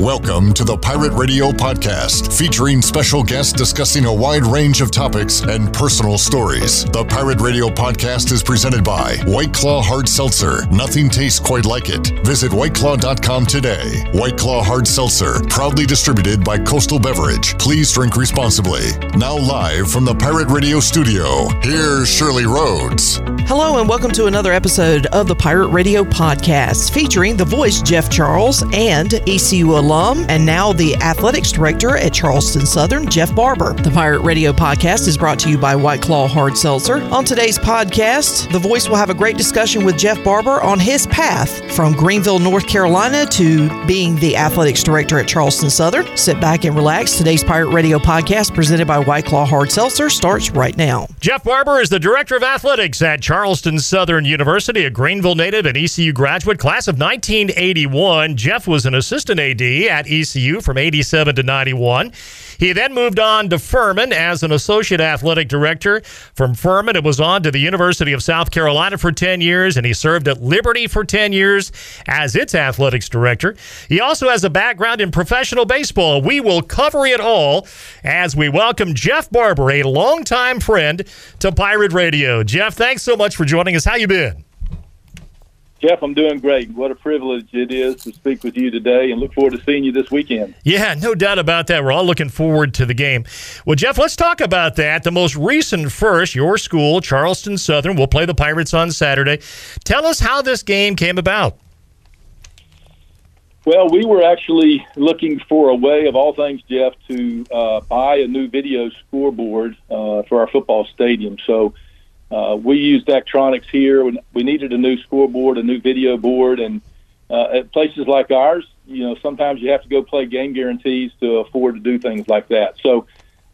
Welcome to the Pirate Radio Podcast, featuring special guests discussing a wide range of topics and personal stories. The Pirate Radio Podcast is presented by White Claw Hard Seltzer. Nothing tastes quite like it. Visit whiteclaw.com today. White Claw Hard Seltzer, proudly distributed by Coastal Beverage. Please drink responsibly. Now, live from the Pirate Radio studio, here's Shirley Rhodes. Hello, and welcome to another episode of the Pirate Radio Podcast, featuring the voice Jeff Charles and ECU alum and now the athletics director at Charleston Southern, Jeff Barber. The Pirate Radio Podcast is brought to you by White Claw Hard Seltzer. On today's podcast, the voice will have a great discussion with Jeff Barber on his path from Greenville, North Carolina to being the athletics director at Charleston Southern. Sit back and relax. Today's Pirate Radio Podcast, presented by White Claw Hard Seltzer, starts right now. Jeff Barber is the director of athletics at Charleston Southern University, a Greenville native and ECU graduate, class of 1981. Jeff was an assistant AD at ECU from 87 to 91. He then moved on to Furman as an associate athletic director. From Furman, it was on to the University of South Carolina for 10 years, and he served at Liberty for 10 years as its athletics director. He also has a background in professional baseball. We will cover it all as we welcome Jeff Barber, a longtime friend to Pirate Radio. Jeff, thanks so much for joining us. How you been? Jeff, I'm doing great. What a privilege it is to speak with you today and look forward to seeing you this weekend. Yeah, no doubt about that. We're all looking forward to the game. Well, Jeff, let's talk about that. The most recent first, your school, Charleston Southern, will play the Pirates on Saturday. Tell us how this game came about. Well, we were actually looking for a way, of all things, Jeff, to uh, buy a new video scoreboard uh, for our football stadium. So uh, we used Daktronics here. We needed a new scoreboard, a new video board, and uh, at places like ours, you know, sometimes you have to go play game guarantees to afford to do things like that. So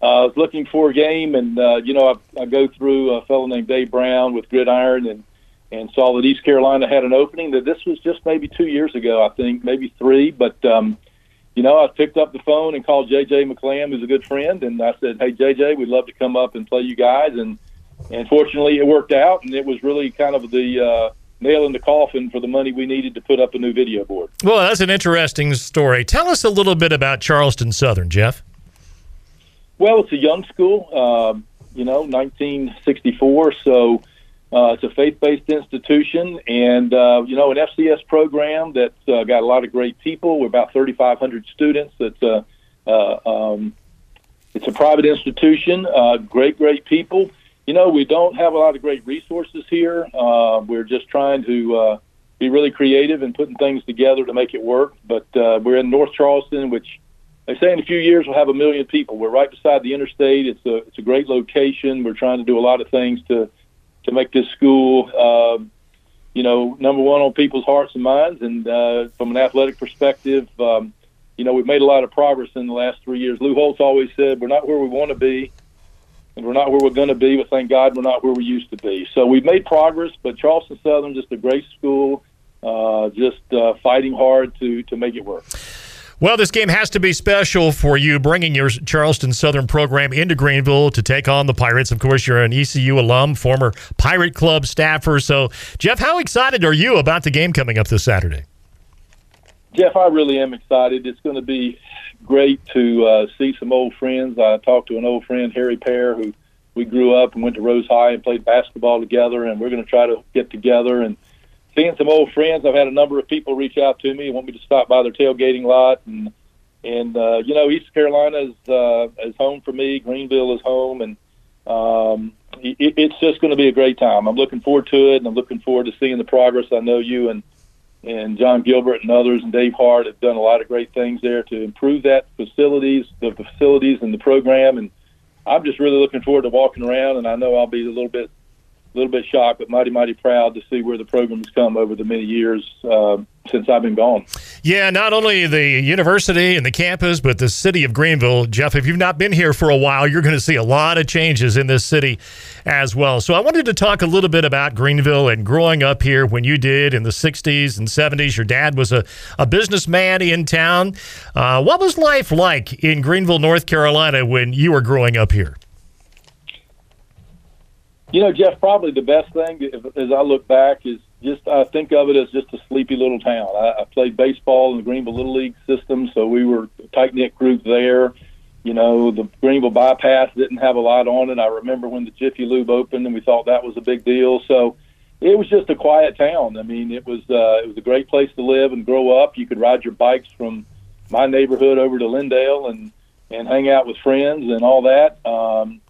uh, I was looking for a game, and uh, you know, I, I go through a fellow named Dave Brown with Gridiron, and and saw that East Carolina had an opening. That this was just maybe two years ago, I think, maybe three. But um, you know, I picked up the phone and called JJ McLamb, who's a good friend, and I said, "Hey, JJ, we'd love to come up and play you guys." And and fortunately, it worked out, and it was really kind of the uh, nail in the coffin for the money we needed to put up a new video board. Well, that's an interesting story. Tell us a little bit about Charleston Southern, Jeff. Well, it's a young school, uh, you know, 1964, so uh, it's a faith-based institution, and uh, you know, an FCS program that's uh, got a lot of great people. We're about 3,500 students. It's a uh, um, it's a private institution. Uh, great, great people. You know, we don't have a lot of great resources here. Uh, we're just trying to uh, be really creative and putting things together to make it work. But uh, we're in North Charleston, which they say in a few years we'll have a million people. We're right beside the interstate. It's a it's a great location. We're trying to do a lot of things to to make this school, uh, you know, number one on people's hearts and minds. And uh, from an athletic perspective, um, you know, we've made a lot of progress in the last three years. Lou Holtz always said we're not where we want to be, and we're not where we're going to be, but thank God we're not where we used to be. So we've made progress. But Charleston Southern, just a great school, uh, just uh, fighting hard to to make it work. Well, this game has to be special for you, bringing your Charleston Southern program into Greenville to take on the Pirates. Of course, you're an ECU alum, former Pirate Club staffer. So, Jeff, how excited are you about the game coming up this Saturday? Jeff, I really am excited. It's going to be great to uh, see some old friends. I talked to an old friend, Harry Pear, who we grew up and went to Rose High and played basketball together, and we're going to try to get together and – seeing some old friends. I've had a number of people reach out to me and want me to stop by their tailgating lot, and and uh, you know, East Carolina is uh, is home for me. Greenville is home, and um, it, it's just going to be a great time. I'm looking forward to it, and I'm looking forward to seeing the progress. I know you and and Jon Gilbert and others and Dave Hart have done a lot of great things there to improve that facilities, the facilities and the program, and I'm just really looking forward to walking around. And I know I'll be a little bit a little bit shocked, but mighty, mighty proud to see where the program has come over the many years uh, since I've been gone. Yeah, not only the university and the campus, but the city of Greenville. Jeff, if you've not been here for a while, you're going to see a lot of changes in this city as well. So I wanted to talk a little bit about Greenville and growing up here when you did in the 60s and 70s. Your dad was a, a businessman in town. Uh, what was life like in Greenville, North Carolina when you were growing up here? You know, Jeff, probably the best thing as I look back is just I think of it as just a sleepy little town. I, I played baseball in the Greenville Little League system, so we were a tight knit group there. You know, the Greenville bypass didn't have a lot on it. I remember when the Jiffy Lube opened, and we thought that was a big deal. So it was just a quiet town. I mean, it was uh, it was a great place to live and grow up. You could ride your bikes from my neighborhood over to Lindale and and hang out with friends and all that. Um,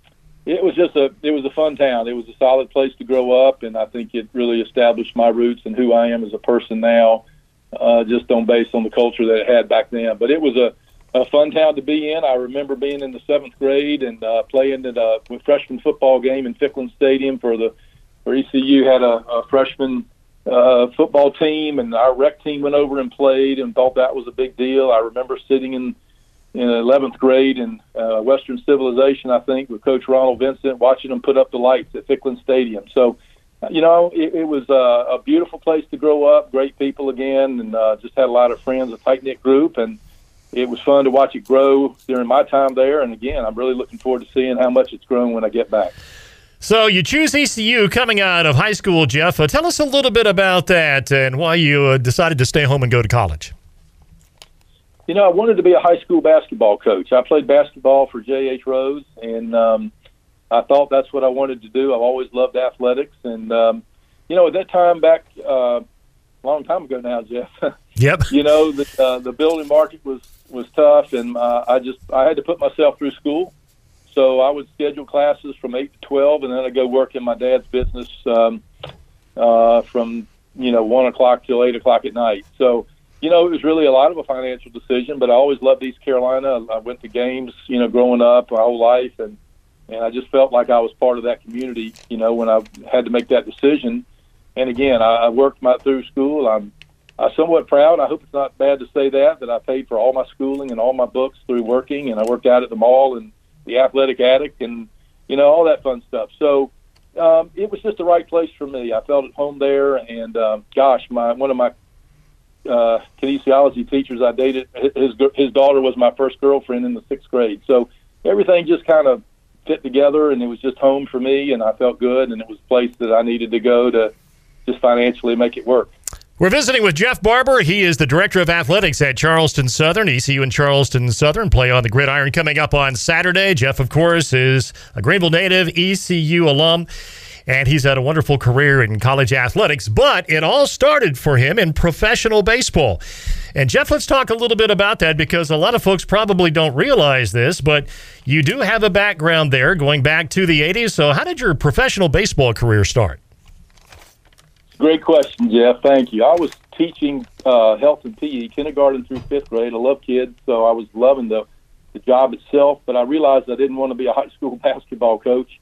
it was just a it was a fun town. It was a solid place to grow up, and I think it really established my roots and who I am as a person now, uh, just on based on the culture that it had back then. But it was a a fun town to be in. I remember being in the seventh grade and uh, playing at a freshman football game in Ficklen Stadium for the where ECU had a, a freshman uh, football team, and our rec team went over and played and thought that was a big deal. I remember sitting in in 11th grade in uh, Western Civilization, I think, with Coach Ronald Vincent, watching them put up the lights at Ficklen Stadium. So, uh, you know, it, it was uh, a beautiful place to grow up. Great people again, and uh, just had a lot of friends, a tight knit group, and it was fun to watch it grow during my time there. And again, I'm really looking forward to seeing how much it's grown when I get back. So you choose ECU coming out You know, I wanted to be a high school basketball coach. I played basketball for J.H. Rose, and um, I thought that's what I wanted to do. I've always loved athletics, and um, you know, at that time back uh, a long time ago now, Jeff. Yep. you know, the uh, the building market was was tough, and uh, I just I had to put myself through school. So I would schedule classes from eight to twelve, and then I go work in my dad's business um, uh, from you know one o'clock till eight o'clock at night. So you know, it was really a lot of a financial decision, but I always loved East Carolina. I went to games, you know, growing up my whole life, and and I just felt like I was part of that community. You know, when I had to make that decision. And again, I, I worked my through school. I'm I'm somewhat proud. I hope it's not bad to say that that I paid for all my schooling and all my books through working, and I worked out at the mall and the Athletic Attic, and you know all that fun stuff. So um, it was just the right place for me. I felt at home there, and um, gosh, my one of my uh, kinesiology teachers I dated, his his daughter was my first girlfriend in the sixth grade. So everything just kind of fit together, and it was just home for me, and I felt good, and it was a place that I needed to go to just financially make it work. We're visiting with Jeff Barber. He is the director of athletics at Charleston Southern. ECU and Charleston Southern play on the gridiron coming up on Saturday. Jeff, of course, is a Greenville native, ECU alum and he's had a wonderful career in college athletics, but it all started for him in professional baseball. And Jeff, let's talk a little bit about that because a lot of folks probably don't realize this, but you do have a background there going back to the 80s. So, how did your professional baseball career start? Great question, Jeff. Thank you. I was teaching uh, health and PE, kindergarten through fifth grade. I love kids, so I was loving the, the job itself, but I realized I didn't want to be a high school basketball coach.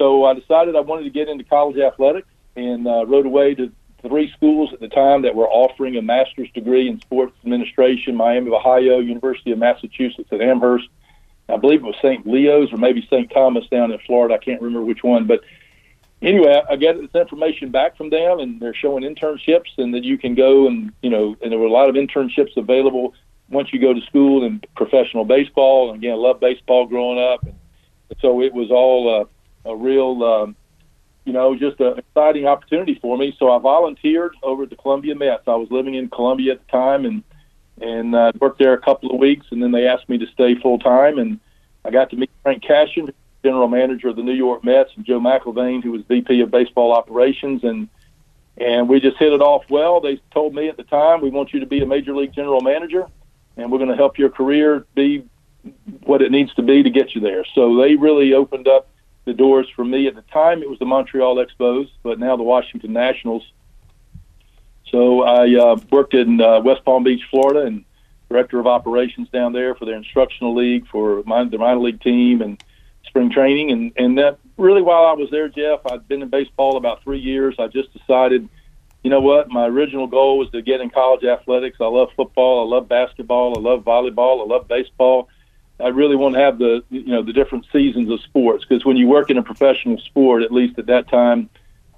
So I decided I wanted to get into college athletics and uh, wrote away to three schools at the time that were offering a master's degree in sports administration Miami of Ohio, University of Massachusetts at Amherst. I believe it was St. Leo's or maybe St. Thomas down in Florida. I can't remember which one. But anyway, I got this information back from them, and they're showing internships, and that you can go and, you know, and there were a lot of internships available once you go to school in professional baseball. And again, I love baseball growing up. And so it was all, uh, a real, um, you know, just an exciting opportunity for me. So I volunteered over at the Columbia Mets. I was living in Columbia at the time, and and uh, worked there a couple of weeks, and then they asked me to stay full time, and I got to meet Frank Cashen, general manager of the New York Mets, and Joe McIlvaine, who was VP of baseball operations, and and we just hit it off well. They told me at the time, we want you to be a major league general manager, and we're going to help your career be what it needs to be to get you there. So they really opened up the doors for me. At the time, it was the Montreal Expos, but now the Washington Nationals. So I uh, worked in uh, West Palm Beach, Florida, and director of operations down there for their instructional league for my, the minor league team and spring training. And, and that really, while I was there, Jeff, I'd been in baseball about three years. I just decided, you know what, my original goal was to get in college athletics. I love football, I love basketball, I love volleyball, I love baseball. I really want to have the you know the different seasons of sports because when you work in a professional sport, at least at that time,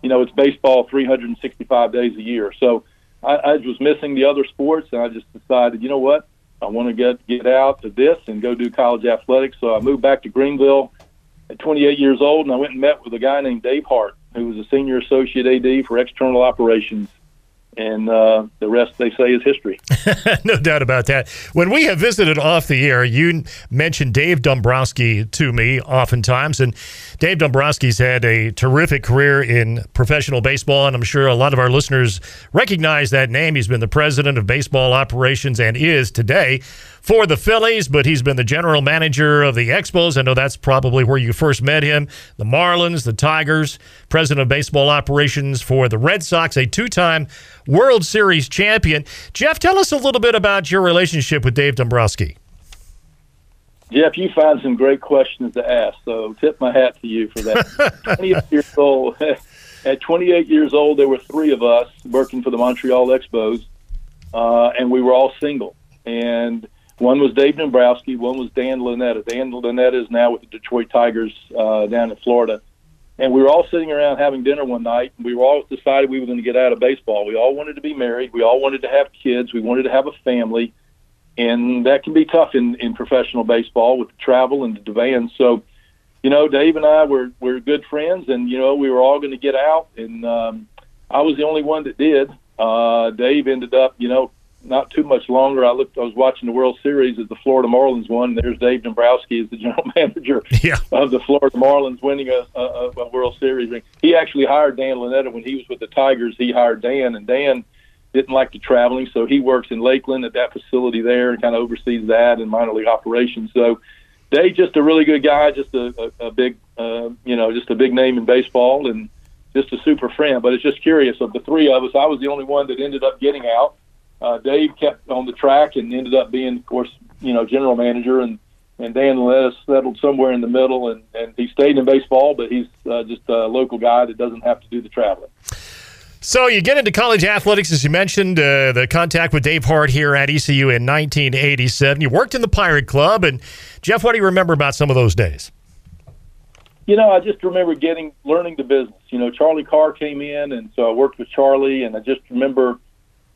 you know it's baseball 365 days a year. So I, I was missing the other sports, and I just decided, you know what, I want to get get out of this and go do college athletics. So I moved back to Greenville, at 28 years old, and I went and met with a guy named Dave Hart, who was a senior associate AD for external operations and uh, the rest they say is history. no doubt about that. When we have visited off the air, you mentioned Dave Dombrowski to me oftentimes, and Dave Dombrowski's had a terrific career in professional baseball, and I'm sure a lot of our listeners recognize that name. He's been the president of baseball operations and is today for the Phillies, but he's been the general manager of the Expos. I know that's probably where you first met him. The Marlins, the Tigers, president of baseball operations for the Red Sox, a two time World Series champion. Jeff, tell us a little bit about your relationship with Dave Dombrowski. Jeff, you find some great questions to ask, so tip my hat to you for that. 28 years old. At 28 years old, there were three of us working for the Montreal Expos, uh, and we were all single. And one was Dave Dombrowski, one was Dan Lunetta. Dan Lunetta is now with the Detroit Tigers uh, down in Florida. And we were all sitting around having dinner one night, and we were all decided we were going to get out of baseball. We all wanted to be married. We all wanted to have kids. We wanted to have a family. And that can be tough in, in professional baseball with the travel and the demands. So, you know, Dave and I were, were good friends, and, you know, we were all going to get out. And um, I was the only one that did. Uh, Dave ended up, you know, not too much longer. I looked. I was watching the World Series as the Florida Marlins won. There's Dave Dombrowski as the general manager yeah. of the Florida Marlins, winning a, a, a World Series. He actually hired Dan Lunetta when he was with the Tigers. He hired Dan, and Dan didn't like the traveling, so he works in Lakeland at that facility there and kind of oversees that and minor league operations. So Dave, just a really good guy, just a, a, a big, uh, you know, just a big name in baseball and just a super friend. But it's just curious of the three of us, I was the only one that ended up getting out uh, Dave kept on the track and ended up being, of course, you know, general manager, and and Dan Les settled somewhere in the middle, and and he stayed in baseball, but he's uh, just a local guy that doesn't have to do the traveling. So you get into college athletics, as you mentioned, uh, the contact with Dave Hart here at ECU in 1987. You worked in the Pirate Club, and Jeff, what do you remember about some of those days? You know, I just remember getting learning the business. You know, Charlie Carr came in, and so I worked with Charlie, and I just remember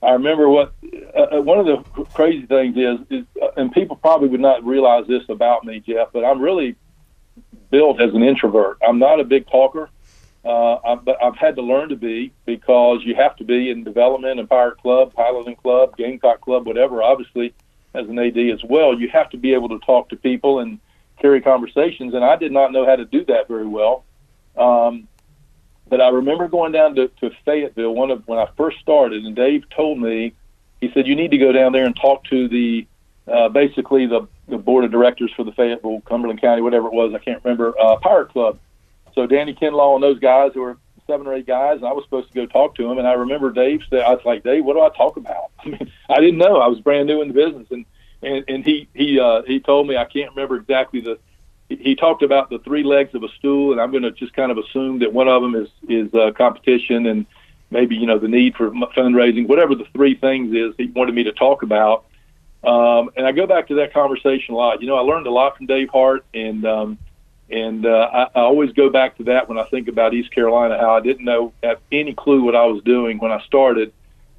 I remember what uh, uh, one of the crazy things is, is uh, and people probably would not realize this about me, Jeff, but I'm really built as an introvert. I'm not a big talker, uh, I, but I've had to learn to be because you have to be in development and Pirate Club, Paladin Club, Gamecock Club, whatever. Obviously, as an AD as well, you have to be able to talk to people and carry conversations, and I did not know how to do that very well. Um, but I remember going down to, to Fayetteville one of when I first started, and Dave told me, he said you need to go down there and talk to the uh, basically the, the board of directors for the Fayetteville, Cumberland County, whatever it was, I can't remember, uh, Pirate Club. So Danny Kinlaw and those guys who were seven or eight guys, and I was supposed to go talk to them. And I remember Dave said, I was like, Dave, what do I talk about? I mean, I didn't know. I was brand new in the business, and and and he he uh, he told me I can't remember exactly the he talked about the three legs of a stool, and I'm going to just kind of assume that one of them is is uh, competition and maybe you know the need for fundraising, whatever the three things is he wanted me to talk about. Um, and I go back to that conversation a lot. You know, I learned a lot from Dave Hart, and um, and uh, I, I always go back to that when I think about East Carolina, how I didn't know have any clue what I was doing when I started,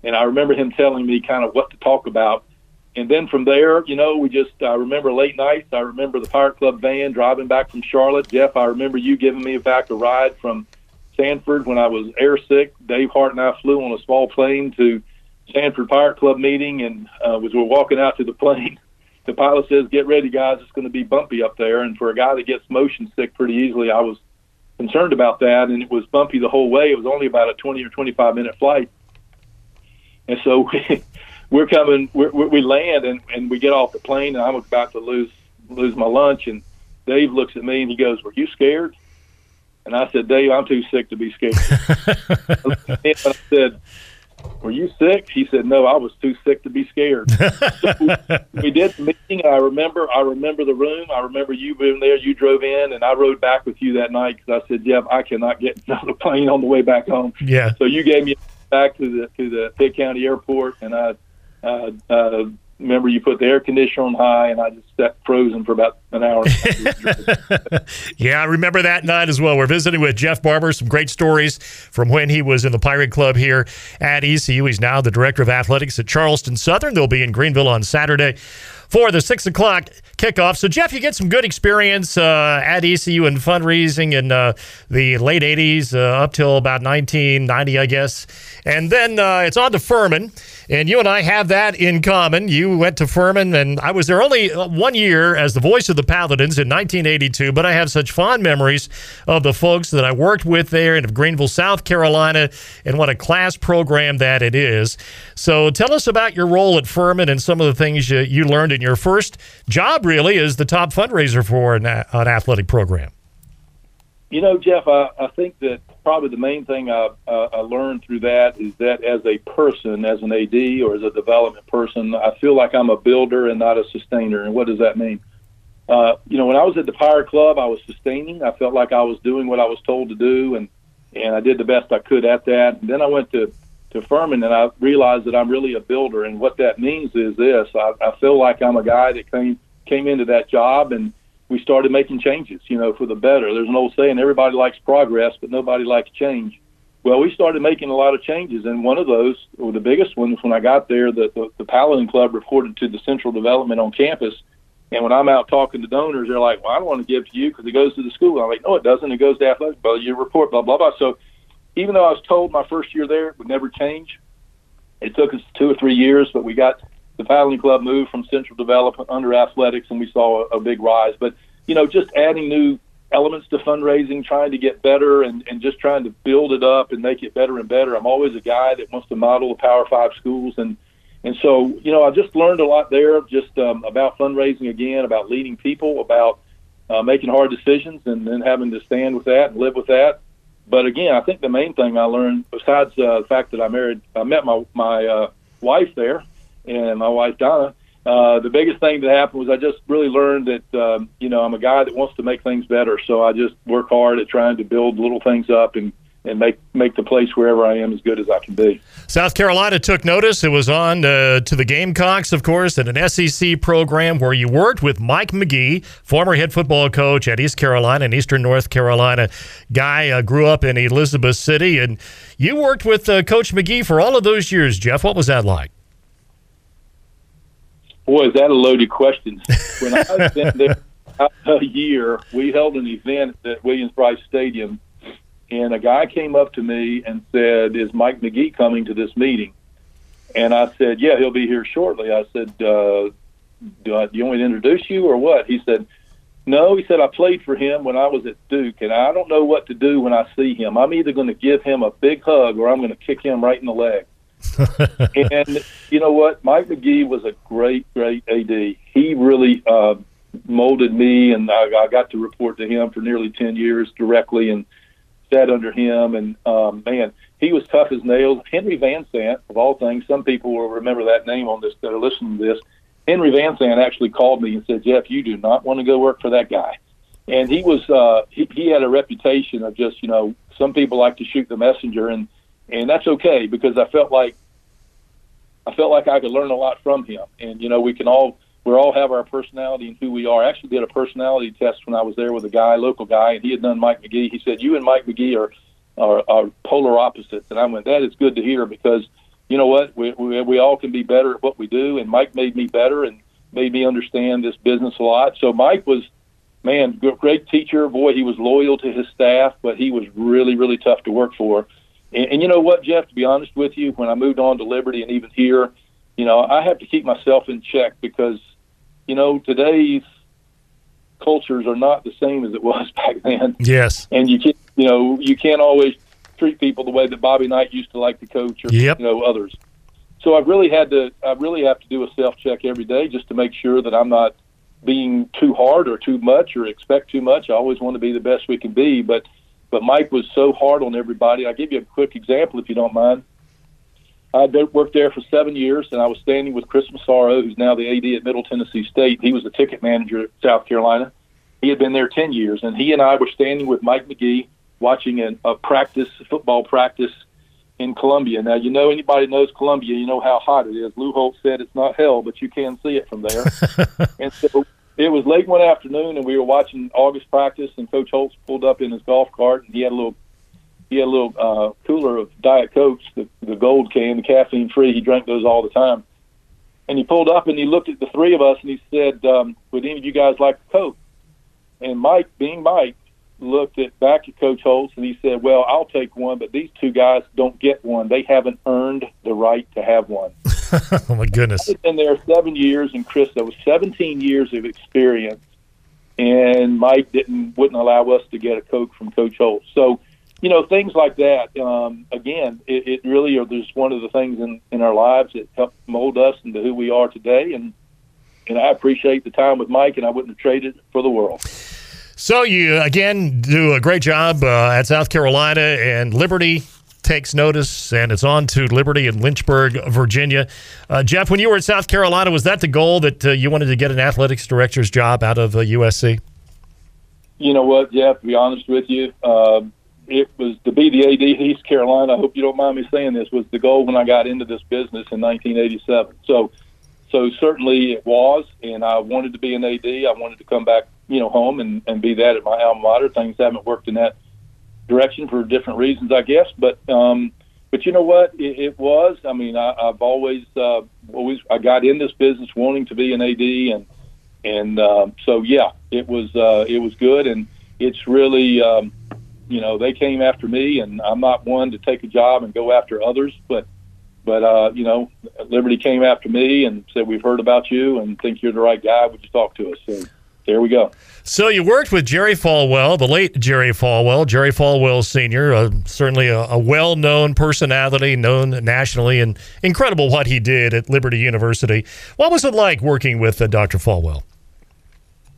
and I remember him telling me kind of what to talk about and then from there, you know, we just I remember late nights. I remember the Pirate Club van driving back from Charlotte. Jeff, I remember you giving me back a ride from Sanford when I was airsick. Dave Hart and I flew on a small plane to Sanford Pirate Club meeting, and uh, as we're walking out to the plane, the pilot says, "Get ready, guys. It's going to be bumpy up there." And for a guy that gets motion sick pretty easily, I was concerned about that, and it was bumpy the whole way. It was only about a 20 or 25 minute flight, and so. We, we're coming, we're, we land and, and we get off the plane and I'm about to lose, lose my lunch. And Dave looks at me and he goes, were you scared? And I said, Dave, I'm too sick to be scared. I said, were you sick? He said, no, I was too sick to be scared. so we did the meeting. I remember, I remember the room. I remember you being there. You drove in, and I rode back with you that night because I said, Jeff, I cannot get on the plane on the way back home. Yeah. So you gave me back to the to the Pitt County Airport, and I uh, uh, remember you put the air conditioner on high, and I just sat frozen for about an hour. yeah, I remember that night as well. We're visiting with Jeff Barber. Some great stories from when he was in the Pirate Club here at ECU. He's now the director of athletics at Charleston Southern. They'll be in Greenville on Saturday for the six o'clock kickoff. So, Jeff, you get some good experience uh, at ECU in fundraising in uh, the late 80s uh, up till about 1990, I guess. And then uh, it's on to Furman. And you and I have that in common. You went to Furman, and I was there only uh, one year as the voice of the Paladins in 1982, but I have such fond memories of the folks that I worked with there and of Greenville, South Carolina, and what a class program that it is. So tell us about your role at Furman and some of the things you, you learned in your first job, really, as the top fundraiser for an, an athletic program. You know, Jeff, I, I think that probably the main thing I, uh, I learned through that is that as a person, as an AD or as a development person, I feel like I'm a builder and not a sustainer. And what does that mean? Uh, you know, when I was at the Pirate Club, I was sustaining. I felt like I was doing what I was told to do, and and I did the best I could at that. And then I went to to Furman, and I realized that I'm really a builder. And what that means is this: I, I feel like I'm a guy that came came into that job and we started making changes, you know, for the better. There's an old saying, everybody likes progress, but nobody likes change. Well, we started making a lot of changes, and one of those, or the biggest ones, when I got there, the, the, the Paladin Club reported to the central development on campus. And when I'm out talking to donors, they're like, "Well, I don't want to give to you because it goes to the school." I'm like, "No, it doesn't. It goes to athletics." Well, you report, blah blah blah. So, even though I was told my first year there would never change, it took us two or three years, but we got the Paladin Club moved from central development under athletics, and we saw a, a big rise. But you know, just adding new elements to fundraising, trying to get better and, and just trying to build it up and make it better and better. I'm always a guy that wants to model the Power Five schools and and so, you know, I just learned a lot there just um, about fundraising again, about leading people, about uh, making hard decisions and then having to stand with that and live with that. But again, I think the main thing I learned, besides uh, the fact that I married, I met my my uh, wife there, and my wife Donna, uh, the biggest thing that happened was I just really learned that um, you know I'm a guy that wants to make things better. So I just work hard at trying to build little things up and and make make the place wherever I am as good as I can be. South Carolina took notice. It was on uh, to the Gamecocks, of course, at an SEC program where you worked with Mike McGee, former head football coach at East Carolina and Eastern North Carolina. Guy uh, grew up in Elizabeth City, and you worked with uh, Coach McGee for all of those years. Jeff, what was that like? Boy, is that a loaded question. When I was there a year, we held an event at Williams-Brice Stadium, and a guy came up to me and said, "Is Mike McGee coming to this meeting?" And I said, "Yeah, he'll be here shortly." I said, uh, do, I, "Do you want me to introduce you or what?" He said, "No." He said, "I played for him when I was at Duke, and I don't know what to do when I see him. I'm either going to give him a big hug or I'm going to kick him right in the leg." and you know what? Mike McGee was a great, great AD. He really uh, molded me, and I, I got to report to him for nearly 10 years directly and sat under him. And um, man, he was tough as nails. Henry Van Sant, of all things, some people will remember that name on this that are listening to this. Henry Van Sant actually called me and said, Jeff, you do not want to go work for that guy. And he was, uh, he, he had a reputation of just, you know, some people like to shoot the messenger, and and that's okay because I felt like I felt like I could learn a lot from him. And you know, we can all we all have our personality and who we are. I actually did a personality test when I was there with a guy, local guy, and he had done Mike McGee. He said, "You and Mike McGee are are, are polar opposites," and I went, "That is good to hear because." You know what? We, we we all can be better at what we do, and Mike made me better and made me understand this business a lot. So Mike was, man, great teacher. Boy, he was loyal to his staff, but he was really, really tough to work for. And, and you know what, Jeff? To be honest with you, when I moved on to Liberty and even here, you know, I have to keep myself in check because, you know, today's cultures are not the same as it was back then. Yes. And you can't, you know, you can't always treat people the way that Bobby Knight used to like to coach or yep. you know others. So I've really had to I really have to do a self check every day just to make sure that I'm not being too hard or too much or expect too much. I always want to be the best we can be, but but Mike was so hard on everybody. I'll give you a quick example if you don't mind. I worked there for seven years, and I was standing with Chris Massaro, who's now the AD at Middle Tennessee State. He was the ticket manager at South Carolina. He had been there 10 years, and he and I were standing with Mike McGee watching a, a practice, football practice in Columbia. Now, you know, anybody knows Columbia, you know how hot it is. Lou Holtz said it's not hell, but you can see it from there. and so it was late one afternoon, and we were watching August practice, and Coach Holtz pulled up in his golf cart, and he had a little he had a little uh, cooler of Diet Cokes, the, the gold can, the caffeine free. He drank those all the time. And he pulled up and he looked at the three of us and he said, um, "Would any of you guys like a Coke?" And Mike, being Mike, looked at back at Coach Holtz and he said, "Well, I'll take one, but these two guys don't get one. They haven't earned the right to have one." oh my goodness! I've been there seven years, and Chris, that was 17 years of experience, and Mike didn't wouldn't allow us to get a Coke from Coach Holtz. So you know, things like that. Um, again, it, it really are just one of the things in, in our lives that help mold us into who we are today. And and I appreciate the time with Mike, and I wouldn't have traded it for the world. So you again do a great job uh, at South Carolina and Liberty takes notice, and it's on to Liberty in Lynchburg, Virginia. Uh, Jeff, when you were at South Carolina, was that the goal that uh, you wanted to get an athletics director's job out of USC? Uh, you know what, Jeff? To be honest with you, um, it was to be the AD East Carolina. I hope you don't mind me saying this was the goal when I got into this business in 1987. So, so certainly it was, and I wanted to be an AD. I wanted to come back, you know, home and, and be that at my alma mater. Things haven't worked in that direction for different reasons, I guess. But, um, but you know what? It, it was. I mean, I, I've always, uh, always, I got in this business wanting to be an AD, and and uh, so yeah, it was, uh, it was good, and it's really. Um, you know, they came after me, and I'm not one to take a job and go after others, but but uh, you know, Liberty came after me and said, "We've heard about you and think you're the right guy. Would you talk to us?" So there we go. So you worked with Jerry Falwell, the late Jerry Falwell, Jerry Falwell Sr., uh, certainly a, a, well-known personality, known nationally, and incredible what he did at Liberty University. What was it like working with uh, Dr. Falwell?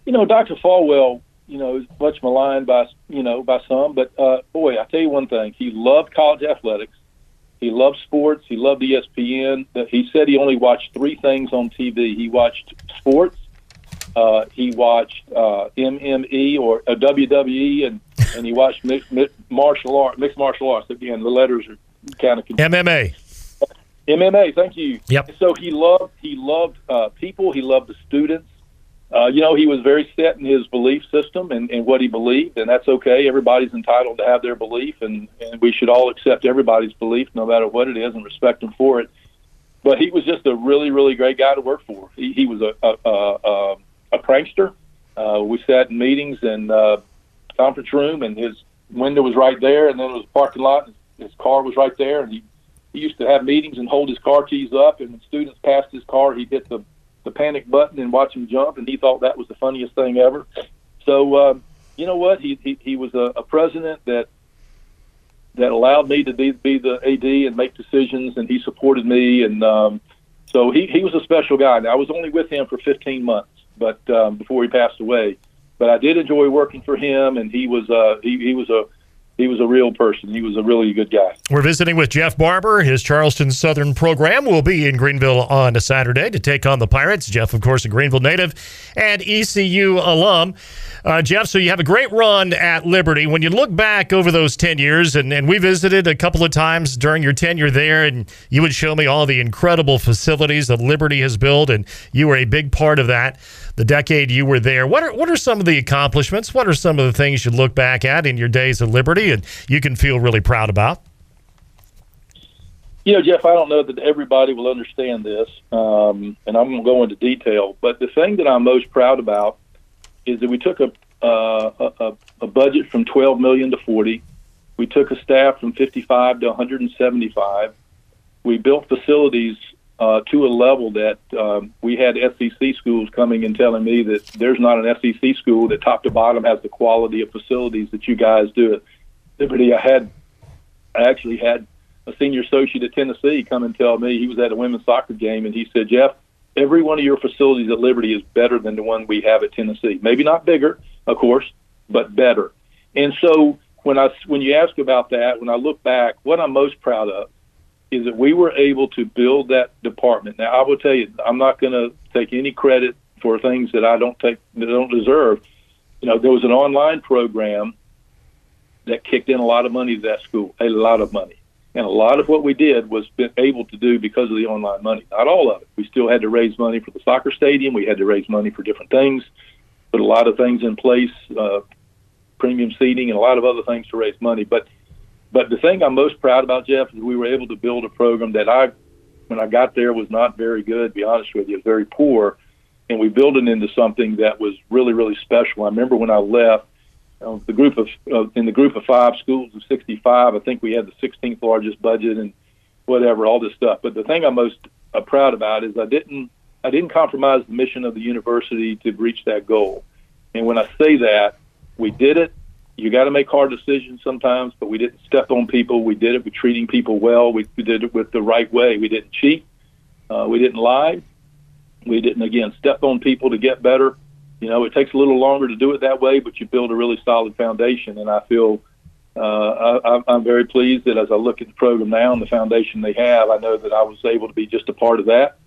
You know, Dr. Falwell you know, much maligned by you know by some. But uh, boy, I tell you one thing: he loved college athletics. He loved sports. He loved ESPN. He said he only watched three things on TV. He watched sports. Uh, he watched uh, MMA or uh, WWE, and and he watched mixed, mixed martial art, mixed martial arts. Again, the letters are kind of confusing. MMA. MMA. Thank you. Yep. So he loved he loved uh, people. He loved the students uh, you know, he was very set in his belief system and, and what he believed, and that's okay. Everybody's entitled to have their belief, and, and we should all accept everybody's belief, no matter what it is, and respect them for it. But he was just a really, really great guy to work for. He, he was a, a, a, a prankster. Uh, we sat in meetings and uh, conference room, and his window was right there, and then it was a parking lot, and his car was right there, and he, he used to have meetings and hold his car keys up, and when students passed his car, he'd hit the the panic button and watch him jump, and he thought that was the funniest thing ever. So, uh, you know what? He he, he was a, a president that that allowed me to be be the AD and make decisions, and he supported me, and um, so he he was a special guy. Now, I was only with him for 15 months, but um, before he passed away, but I did enjoy working for him, and he was uh, he he was a he was a real person. He was a really good guy. We're visiting with Jeff Barber. His Charleston Southern program will be in Greenville on a Saturday to take on the Pirates. Jeff, of course, a Greenville native and ECU alum. Uh, Jeff, so you have a great run at Liberty. When you look back over those 10 years, and, and we visited a couple of times during your tenure there, and you would show me all the incredible facilities that Liberty has built, and you were a big part of that the decade you were there. What are what are some of the accomplishments? What are some of the things you look back at in your days of Liberty and you can feel really proud about? You know, Jeff, I don't know that everybody will understand this, um, and I'm going to go into detail. But the thing that I'm most proud about is that we took a, uh, a, a budget from 12 million to 40. We took a staff from 55 to 175. We built facilities uh, to a level that um, we had SEC schools coming and telling me that there's not an SEC school that top to bottom has the quality of facilities that you guys do at Liberty. I had, I actually had a senior associate at Tennessee come and tell me he was at a women's soccer game and he said, Jeff, every one of your facilities at Liberty is better than the one we have at Tennessee. Maybe not bigger, of course, but better. And so when I when you ask about that, when I look back, what I'm most proud of is that we were able to build that department. Now, I will tell you, I'm not going to take any credit for things that I don't take that I don't deserve. You know, there was an online program that kicked in a lot of money to that school, a lot of money. And a lot of what we did was been able to do because of the online money. Not all of it. We still had to raise money for the soccer stadium. We had to raise money for different things, put a lot of things in place, uh, premium seating, and a lot of other things to raise money. But but the thing I'm most proud about, Jeff, is we were able to build a program that I, when I got there, was not very good. To be honest with you, it was very poor, and we built it into something that was really really special. I remember when I left. Uh, the group of uh, in the group of five schools of 65, I think we had the 16th largest budget and whatever, all this stuff. But the thing I'm most uh, proud about is I didn't I didn't compromise the mission of the university to reach that goal. And when I say that, we did it you got to make hard decisions sometimes, but we didn't step on people. We did it with treating people well. We, we did it with the right way. We didn't cheat. Uh, we didn't lie. We didn't, again, step on people to get better. You know, it takes a little longer to do it that way, but you build a really solid foundation. And I feel uh, I, I'm very pleased that as I look at the program now and the foundation they have, I know that I was able to be just a part of that.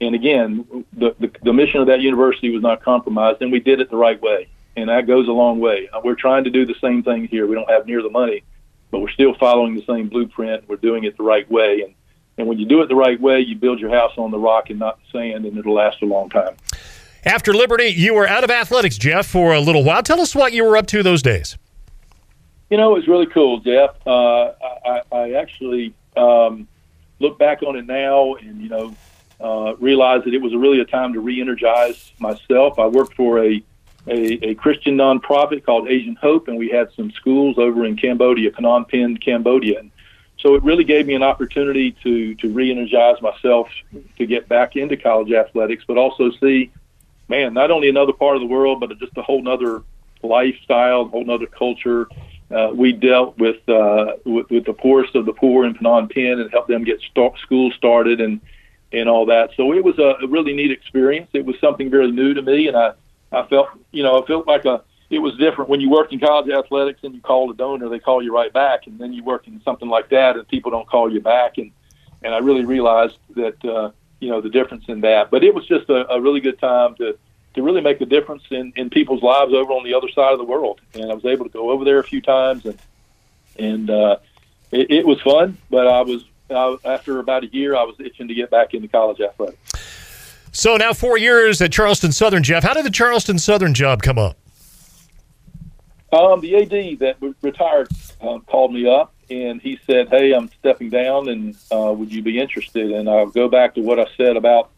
And again, the, the, the mission of that university was not compromised, and we did it the right way and that goes a long way. Uh, we're trying to do the same thing here. We don't have near the money, but we're still following the same blueprint. We're doing it the right way, and and when you do it the right way, you build your house on the rock and not the sand, and it'll last a long time. After Liberty, you were out of athletics, Jeff, for a little while. Tell us what you were up to those days. You know, it was really cool, Jeff. Uh, I, I actually um, look back on it now, and you know, uh, realize that it was really a time to re-energize myself. I worked for a a, a Christian nonprofit called Asian Hope, and we had some schools over in Cambodia, Phnom Penh, Cambodia. And so it really gave me an opportunity to to re-energize myself to get back into college athletics, but also see, man, not only another part of the world, but just a whole other lifestyle, a whole other culture. Uh, we dealt with, uh, with with the poorest of the poor in Phnom Penh and helped them get start, school started and and all that. So it was a, a really neat experience. It was something very new to me, and I I felt, you know, it felt like a, it was different. When you worked in college athletics and you called a donor, they call you right back, and then you work in something like that and people don't call you back, and and I really realized that, uh, you know, the difference in that. But it was just a, a really good time to to really make a difference in in people's lives over on the other side of the world, and I was able to go over there a few times, and and uh, it, it was fun, but I was uh, after about a year, I was itching to get back into college athletics. So now four years at Charleston Southern, Jeff. How did the Charleston Southern job come up? Um, the AD that retired uh, called me up and he said, "Hey, I'm stepping down, and uh, would you be interested?" And I'll go back to what I said about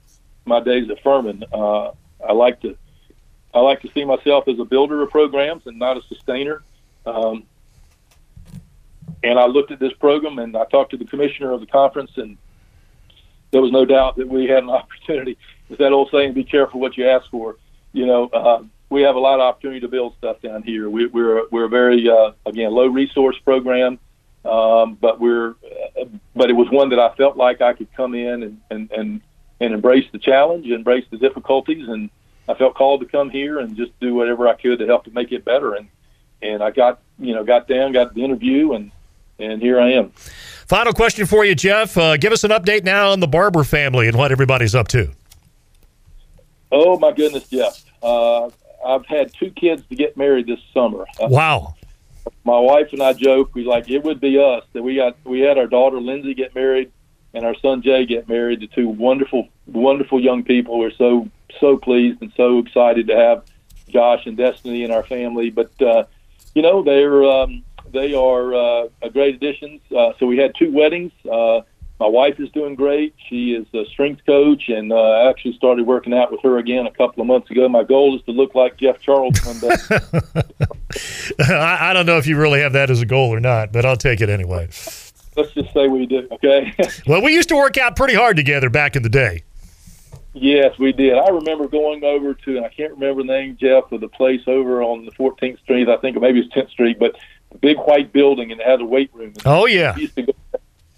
my days at Furman. Uh, I like to I like to see myself as a builder of programs and not a sustainer. Um, and I looked at this program and I talked to the commissioner of the conference, and there was no doubt that we had an opportunity it's that old saying, "Be careful what you ask for." You know, uh, we have a lot of opportunity to build stuff down here. We, we're we're a very uh, again low resource program, um, but we're uh, but it was one that I felt like I could come in and and and, and embrace the challenge, embrace the difficulties, and I felt called to come here and just do whatever I could to help to make it better. And and I got you know got down, got the interview, and and here I am. Final question for you, Jeff. Uh, give us an update now on the Barber family and what everybody's up to. Oh my goodness, Jeff. Uh, I've had two kids to get married this summer. Uh, wow. My wife and I joke we like it would be us that we got we had our daughter Lindsay get married and our son Jay get married. The two wonderful, wonderful young people. We're so so pleased and so excited to have Josh and Destiny in our family. But uh, you know they're um, they are uh, a great additions. Uh, so we had two weddings. Uh, my wife is doing great. She is a strength coach, and uh, I actually started working out with her again a couple of months ago. My goal is to look like Jeff Charles one day. I, I don't know if you really have that as a goal or not, but I'll take it anyway. Let's just say we do, okay? well, we used to work out pretty hard together back in the day. Yes, we did. I remember going over to, and I can't remember the name, Jeff, of the place over on the 14th Street. I think maybe it's 10th Street, but the big white building and it had a weight room. Oh yeah.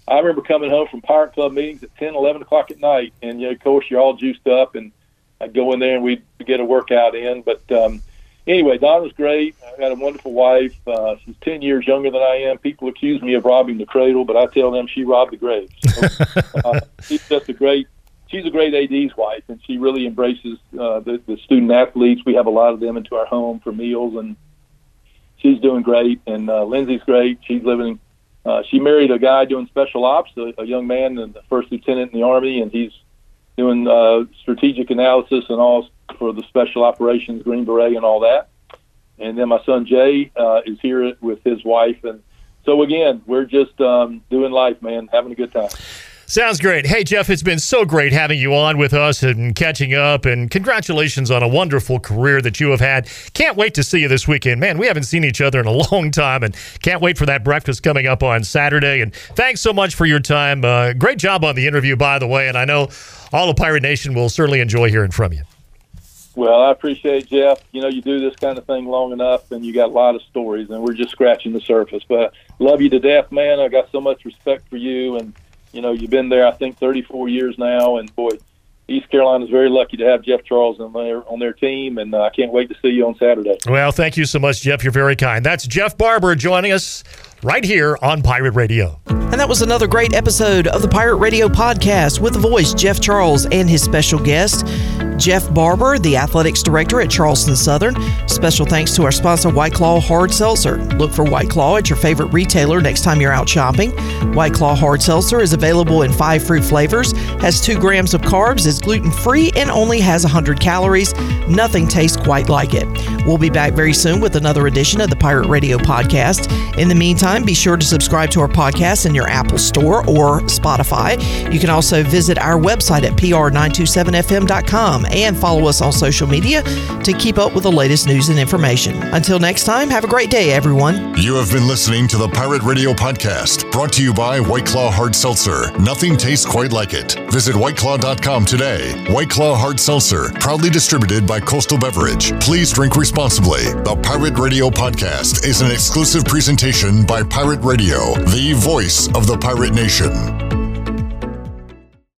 We used to go I remember coming home from Pirate Club meetings at 10, 11 o'clock at night, and you know, of course, you're all juiced up, and I'd go in there and we'd get a workout in. But um, anyway, Donna's great. I got a wonderful wife. Uh, she's 10 years younger than I am. People accuse me of robbing the cradle, but I tell them she robbed the grave. So, uh, she's just a great. She's a great AD's wife, and she really embraces uh, the, the student athletes. We have a lot of them into our home for meals, and she's doing great. And uh, Lindsay's great. She's living uh, she married a guy doing special ops, a, a young man and the first lieutenant in the army, and he's doing uh, strategic analysis and all for the special operations, Green Beret, and all that. And then my son Jay uh, is here with his wife, and so again, we're just um, doing life, man, having a good time. Sounds great. Hey, Jeff, it's been so great having you on with us and catching up. And congratulations on a wonderful career that you have had. Can't wait to see you this weekend. Man, we haven't seen each other in a long time and can't wait for that breakfast coming up on Saturday. And thanks so much for your time. Uh, great job on the interview, by the way. And I know all of Pirate Nation will certainly enjoy hearing from you. Well, I appreciate Jeff. You know, you do this kind of thing long enough, and you got a lot of stories, and we're just scratching the surface. But love you to death, man. I got so much respect for you, and you know, you've been there, I think, 34 years now, and boy, East Carolina is very lucky to have Jeff Charles on their on their team, and uh, I can't wait to see you on Saturday. Well, thank you so much, Jeff. You're very kind. That's Jeff Barber joining us right here on Pirate Radio. And that was another great episode of the Pirate Radio podcast with the voice Jeff Charles and his special guest. Jeff Barber, the athletics director at Charleston Southern. Special thanks to our sponsor, White Claw Hard Seltzer. Look for White Claw at your favorite retailer next time you're out shopping. White Claw Hard Seltzer is available in five fruit flavors, has two grams of carbs, is gluten free, and only has 100 calories. Nothing tastes quite like it. We'll be back very soon with another edition of the Pirate Radio podcast. In the meantime, be sure to subscribe to our podcast in your Apple Store or Spotify. You can also visit our website at pr927fm.com and follow us on social media to keep up with the latest news and information. Until next time, have a great day, everyone. You have been listening to the Pirate Radio Podcast, brought to you by White Claw Hard Seltzer. Nothing tastes quite like it. Visit whiteclaw.com today. White Claw Hard Seltzer, proudly distributed by Coastal Beverage. Please drink responsibly. The Pirate Radio Podcast is an exclusive presentation by Pirate Radio, the voice of the pirate nation.